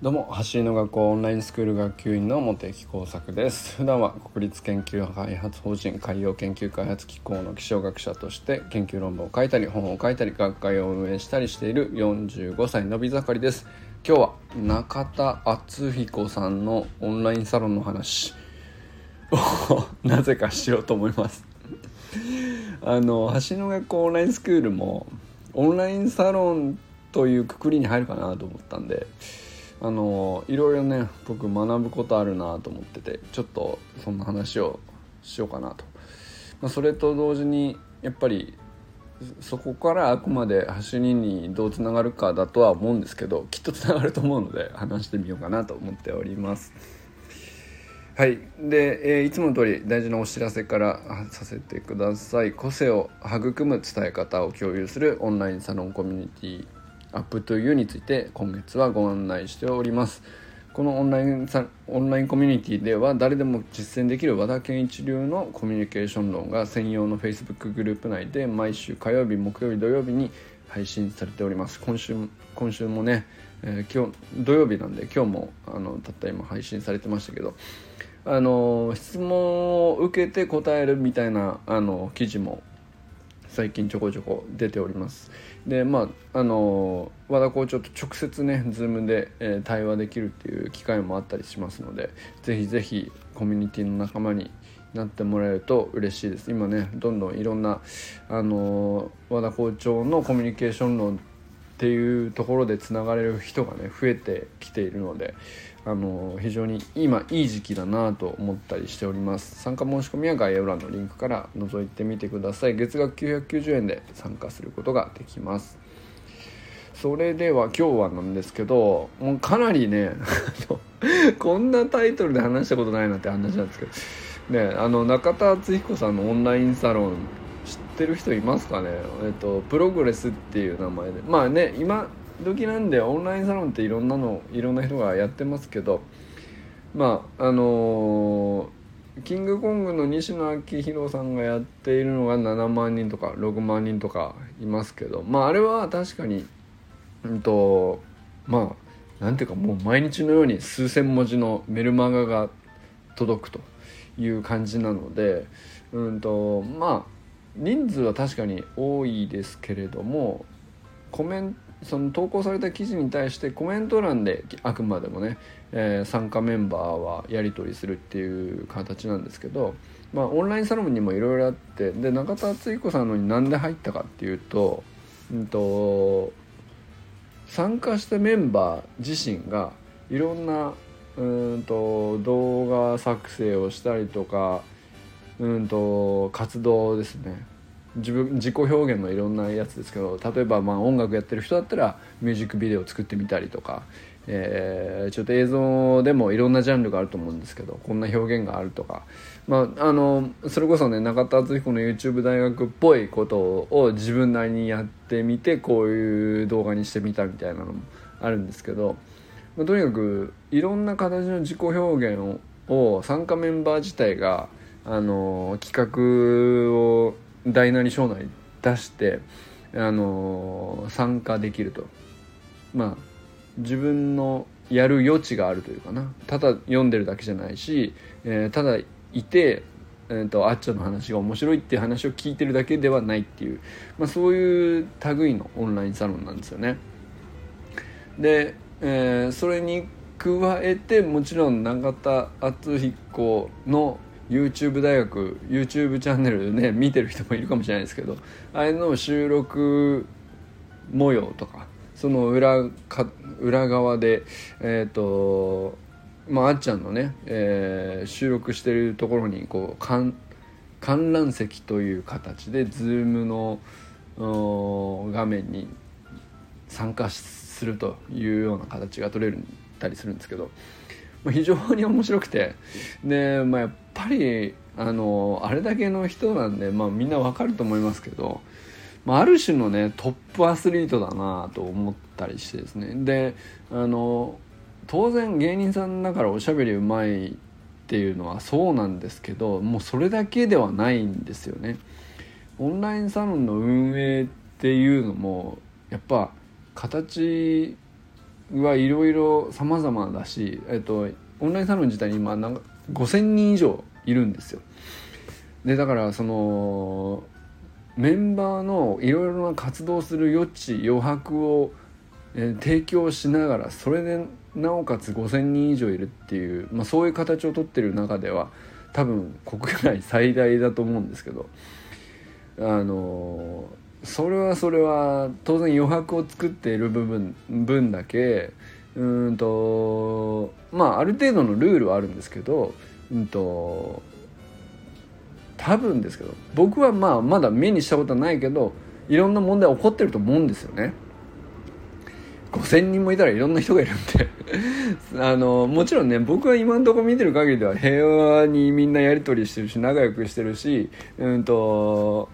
どうも走りの学校オンラインスクール学級委員の茂木耕作です。普段は国立研究開発法人海洋研究開発機構の気象学者として研究論文を書いたり本を書いたり学会を運営したりしている45歳のび盛りです。今日は中田敦彦さんのオンラインサロンの話。を なぜかしようと思います。あの橋の学校オンラインスクールもオンラインサロンというくくりに入るかなと思ったんであのいろいろね僕学ぶことあるなと思っててちょっとそんな話をしようかなと、まあ、それと同時にやっぱりそこからあくまで走りにどうつながるかだとは思うんですけどきっとつながると思うので話してみようかなと思っております。はい。で、えー、いつもの通り大事なお知らせからさせてください。個性を育む伝え方を共有するオンラインサロンコミュニティアップトゥーユーについて今月はご案内しております。このオンラインさオンラインコミュニティでは誰でも実践できる和田健一流のコミュニケーション論が専用の Facebook グループ内で毎週火曜日木曜日土曜日に配信されております。今週今週もね、えー、今日土曜日なんで今日もあのたった今配信されてましたけどあの質問を受けて答えるみたいなあの記事も最近ちょこちょこ出ております。でまああの和田校長と直接ね Zoom で、え、対話できるっていう機会もあったりしますのでぜひぜひコミュニティの仲間になってもらえると嬉しいです。今ねどんどんいろんなあの和田校長のコミュニケーション論っていうところでつながれる人がね増えてきているのであの非常に今いい時期だなと思ったりしております。参加申し込みは概要欄のリンクから覗いてみてください。月額990円で参加することができます。それでは今日はなんですけどもうかなりね こんなタイトルで話したことないなって話なんですけど。ねあの中田敦彦さんのオンラインサロン知ってる人いますかね？えっとプログレスっていう名前で。まあね今時なんでオンラインサロンっていろんなのいろんな人がやってますけどまああのー、キングコングの西野昭弘さんがやっているのが7万人とか6万人とかいますけどまああれは確かにうんとまあなんていうかもう毎日のように数千文字のメルマガが届くという感じなのでうんとまあ人数は確かに多いですけれどもコメントその投稿された記事に対してコメント欄であくまでもね、えー、参加メンバーはやり取りするっていう形なんですけど、まあ、オンラインサロンにもいろいろあってで中田敦彦さんのに何で入ったかっていうと,、うんと、参加したメンバー自身がいろんなうんと動画作成をしたりとかうんと活動ですね。自分自己表現のいろんなやつですけど例えばまあ音楽やってる人だったらミュージックビデオを作ってみたりとか、えー、ちょっと映像でもいろんなジャンルがあると思うんですけどこんな表現があるとか、まあ、あのそれこそね中田敦彦の YouTube 大学っぽいことを自分なりにやってみてこういう動画にしてみたみたいなのもあるんですけど、まあ、とにかくいろんな形の自己表現をを参加メンバー自体があの企画を大なり小なり出してあの参加できると。まあ自分のやる余地があるというかな。ただ読んでるだけじゃないし、えー、ただいて、えーと、あっちゃんの話が面白いっていう話を聞いてるだけではないっていう、まあ、そういう類のオンラインサロンなんですよね。で、えー、それに加えてもちろん永田敦彦の YouTube 大学 YouTube チャンネルでね見てる人もいるかもしれないですけどあれの収録模様とかその裏か裏側でえっ、ー、とまああっちゃんのね、えー、収録してるところにこう観観覧席という形で Zoom の画面に参加するというような形が取れたりするんですけどまあ、非常に面白くてで、まあ、やっぱぱりあのあれだけの人なんで、まあ、みんなわかると思いますけど、まあ、ある種のねトップアスリートだなと思ったりしてですねであの当然芸人さんだからおしゃべりうまいっていうのはそうなんですけどもうそれだけではないんですよね。オンラインサロンの運営っていうのもやっぱ形はいろいろ様々だし、えっと、オンラインサロン自体に今なんか5,000人以上いるんですよ。でだからそのメンバーのいろいろな活動する余地余白を、えー、提供しながらそれでなおかつ5,000人以上いるっていう、まあ、そういう形をとってる中では多分国内最大だと思うんですけどあのそれはそれは当然余白を作っている部分分だけうんとまあある程度のルールはあるんですけどうんと多分ですけど僕はまあまだ目にしたことはないけどいろんな問題起こってると思うんですよね。5,000人もいたらいろんな人がいるんで あのもちろんね僕は今のところ見てる限りでは平和にみんなやり取りしてるし仲良くしてるしうんと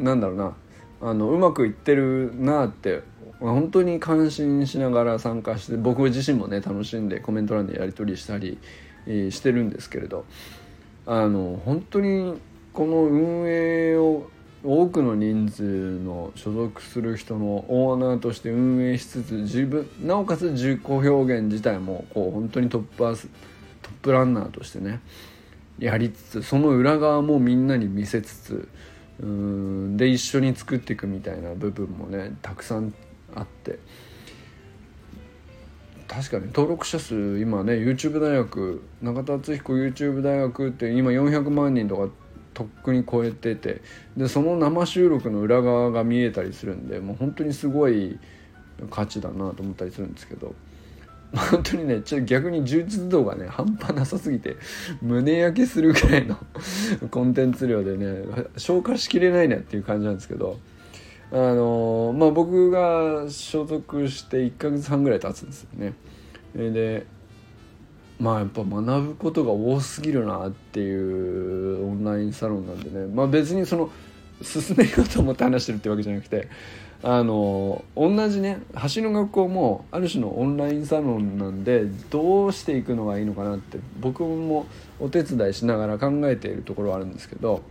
なんだろうなあのうまくいってるなって本当に感心しながら参加して僕自身もね楽しんでコメント欄でやり取りしたり、してるんですけれどあの本当にこの運営を多くの人数の所属する人のオーナーとして運営しつつ自分なおかつ自己表現自体もこう本当にトップアストップランナーとしてねやりつつその裏側もみんなに見せつつうんで一緒に作っていくみたいな部分もねたくさんあって確かに。登録者数今ね YouTube 大学中田敦彦 YouTube 大学って今400万人とかとっくに超えててでその生収録の裏側が見えたりするんでもう本当にすごい価値だなと思ったりするんですけど本当にねちょっと逆に充実度がね半端なさすぎて胸焼けするぐらいの コンテンツ量でね消化しきれないねっていう感じなんですけどあのまあ僕が所属して1ヶ月半ぐらい経つんですよね。でまあやっぱ学ぶことが多すぎるなっていうオンラインサロンなんでねまあ別にその進めようと思って話してるってわけじゃなくてあの同じね橋の学校もある種のオンラインサロンなんでどうしていくのがいいのかなって僕もお手伝いしながら考えているところはあるんですけど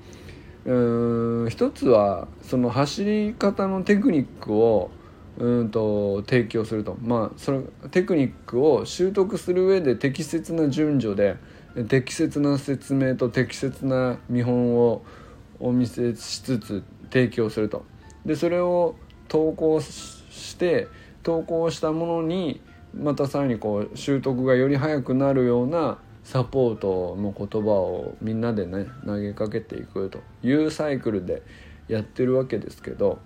うん一つはその走り方のテクニックをうんと提供すると。まあそのテクニックを習得する上で適切な順序で適切な説明と適切な見本をお見せしつつ提供すると。でそれを投稿して投稿したものにまたさらにこう習得がより早くなるようなサポートの言葉をみんなでね投げかけていくというサイクルでやってるわけですけど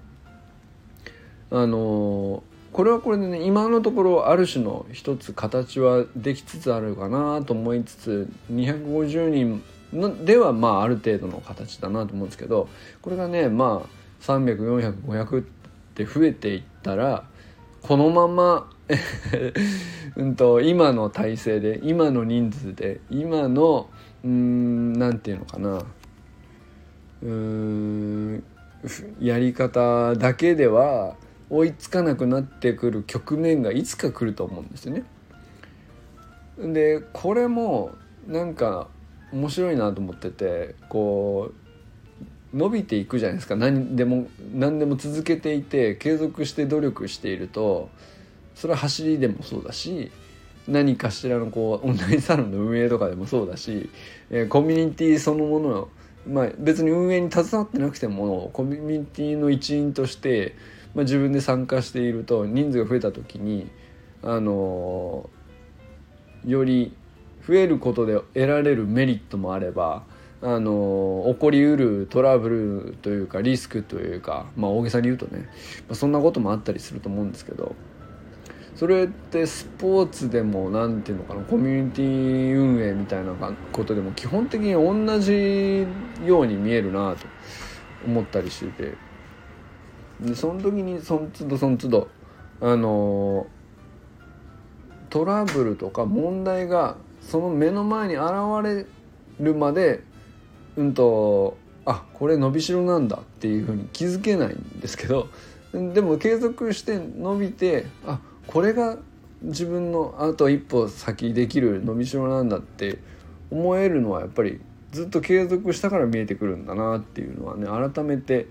あのこれはこれでね今のところある種の一つ形はできつつあるかなと思いつつ250人のではまあある程度の形だなと思うんですけどこれがねまあ300400500って増えていったらこのまま うんと今の体制で今の人数で今のうんなんていうのかなうんやり方だけでは追いつかなくなってくる局面がいつか来ると思うんですよね。でこれもなんか面白いなと思っててこう伸びていくじゃないですか何でも何でも続けていて継続して努力しているとそれは走りでもそうだし何かしらのこうオンラインサロンの運営とかでもそうだし、えー、コミュニティそのものまあ、別に運営に携わってなくてもコミュニティの一員として、まあ、自分で参加していると人数が増えた時にあのー、より増えることで得られるメリットもあればあの起こりうるトラブルというかリスクというか、まあ、大げさに言うとね、まあ、そんなこともあったりすると思うんですけどそれってスポーツでも何て言うのかなコミュニティ運営みたいなことでも基本的に同じように見えるなと思ったりしてて。でその時にその都度その都度あのトラブルとか問題がその目の前に現れるまでうんとあこれ伸びしろなんだっていうふうに気づけないんですけどでも継続して伸びてあこれが自分のあと一歩先できる伸びしろなんだって思えるのはやっぱりずっと継続したから見えてくるんだなっていうのはね改めて、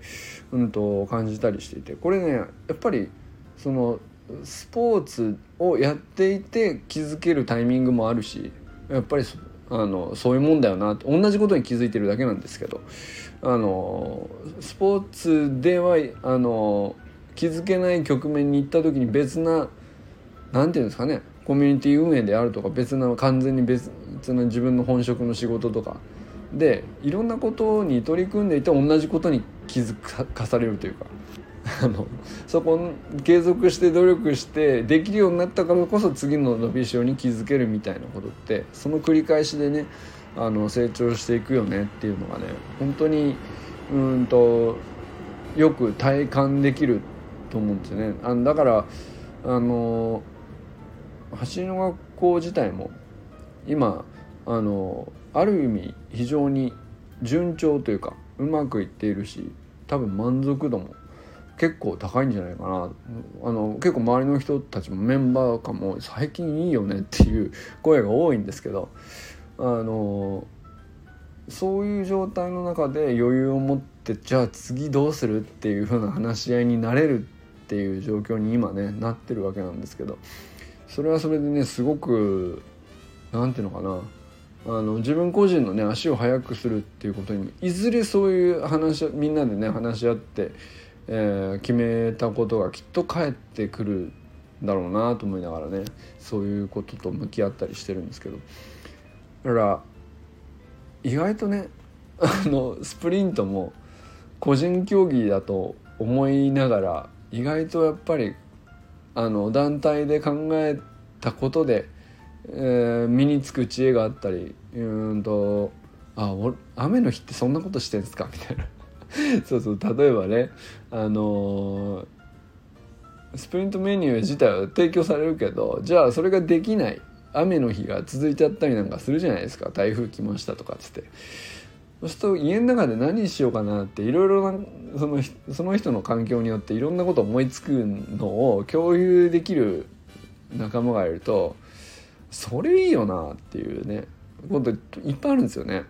うん、と感じたりしていて。これねやっぱりそのスポーツをやっていて気づけるタイミングもあるしやっぱりあのそういうもんだよな同じことに気づいてるだけなんですけど。あのスポーツではあの気づけない局面に行った時に別な何て言うんですかねコミュニティ運営であるとか別な完全に別な自分の本職の仕事とかでいろんなことに取り組んでいて同じことに気づかされるというか あのそこ継続して努力してできるようになったからこそ次の伸びしろに気づけるみたいなことってその繰り返しでねあの成長していくよねっていうのがね本当にうんとよく体感できると思うんですよね。あだからあの走りの学校自体も今あのある意味非常に順調というかうまくいっているし多分満足度も結構高いんじゃないかな。あの結構周りの人たちもメンバーかも最近いいよねっていう 声が多いんですけどあのそういう状態の中で余裕を持ってじゃあ次どうするっていう風な話し合いになれるっていう状況に今ねなってるわけなんですけどそれはそれでねすごく何て言うのかな。あの自分個人のね足を速くするっていうことにもいずれそういう話みんなでね話し合って、えー、決めたことがきっと返ってくるだろうなと思いながらねそういうことと向き合ったりしてるんですけど。だから意外とね あのスプリントも個人競技だと思いながら意外とやっぱりあの団体で考えたことでえー、身につく知恵があったりうんとあ雨の日ってそんなことしてんすか？みたいな。そうそう。例えばねあのー、スプリントメニュー自体は提供されるけどじゃあそれができない。雨の日が続いちゃったりなんかするじゃないですか。台風来ましたとかっつって。そうすると家の中で何しようかなっていろいろなそのその人の環境によっていろんなこと思いつくのを共有できる仲間がいるとそれいいよなっていうねこといっぱいあるんですよね。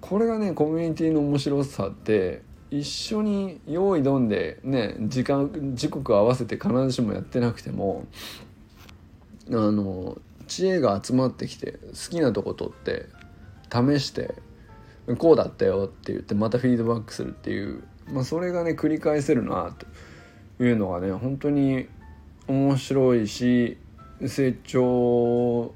これがねコミュニティの面白さって一緒に用意どんでね時間時刻合わせて必ずしもやってなくてもあの知恵が集まってきて好きなとこ取って試してこうだったよって言ってまたフィードバックするっていう、まあ、それがね繰り返せるなというのがね本当に面白いし成長を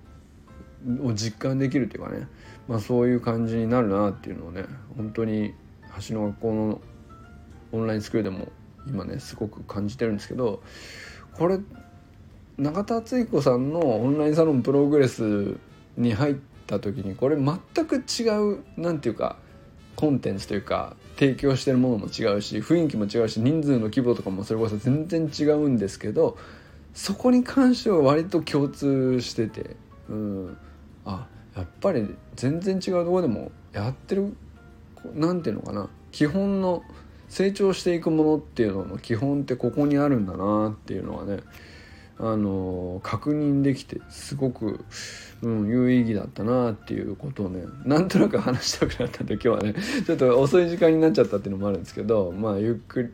実感できるというかね、まあ、そういう感じになるなっていうのをね本当に橋の学校のオンラインスクールでも今ねすごく感じてるんですけどこれ永田敦彦さんのオンラインサロンプログレスに入ってた時にこれ全く違う何て言うかコンテンツというか提供してるものも違うし雰囲気も違うし人数の規模とかもそれこそ全然違うんですけどそこに関しては割と共通してて、うん、あやっぱり全然違うとこでもやってる何ていうのかな基本の成長していくものっていうのの基本ってここにあるんだなっていうのはねあの確認できてすごく、うん、有意義だったなっていうことをねなんとなく話したくなったんで今日はね ちょっと遅い時間になっちゃったっていうのもあるんですけどまあゆっくり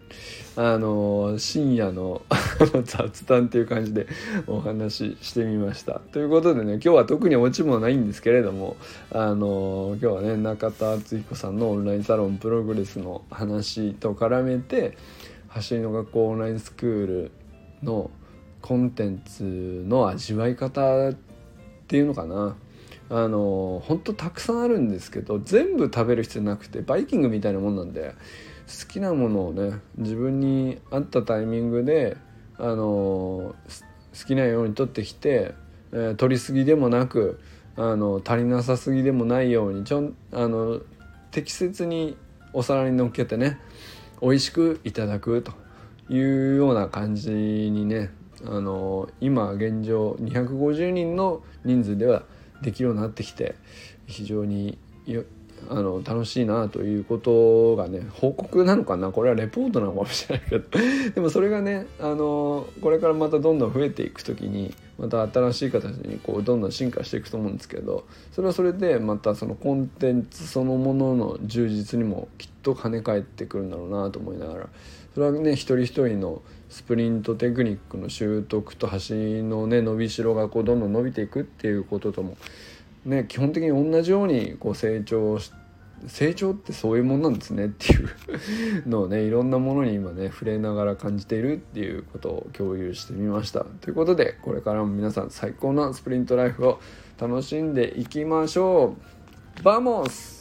あの深夜の 雑談っていう感じでお話ししてみました。ということでね今日は特にオチもないんですけれどもあの今日はね中田敦彦さんのオンラインサロンプログレスの話と絡めて走りの学校オンラインスクールのコンテンツの味わい方っていうのかな。あのほんとたくさんあるんですけど全部食べる必要なくてバイキングみたいなもんなんで好きなものをね自分に合ったタイミングであの好きなように取ってきて、えー、取りすぎでもなくあの足りなさすぎでもないようにちょんあの適切にお皿にのっけてね美味しくいただくというような感じにねあの今現状250人の人数ではできるようになってきて非常にあの楽しいなということがね報告なのかな？これはレポートなのかもしれないけど。でもそれがねあのこれからまたどんどん増えていく時にまた新しい形にこうどんどん進化していくと思うんですけどそれはそれでまたそのコンテンツそのものの充実にもきっと跳ね返ってくるんだろうなと思いながら。それはね一人一人のスプリントテクニックの習得と走りのね伸びしろがこうどんどん伸びていくっていうことともね基本的に同じようにこう成長して成長ってそういうもんなんですねっていうのをねいろんなものに今ね触れながら感じているっていうことを共有してみました。ということでこれからも皆さん最高なスプリントライフを楽しんでいきましょう。 Vamos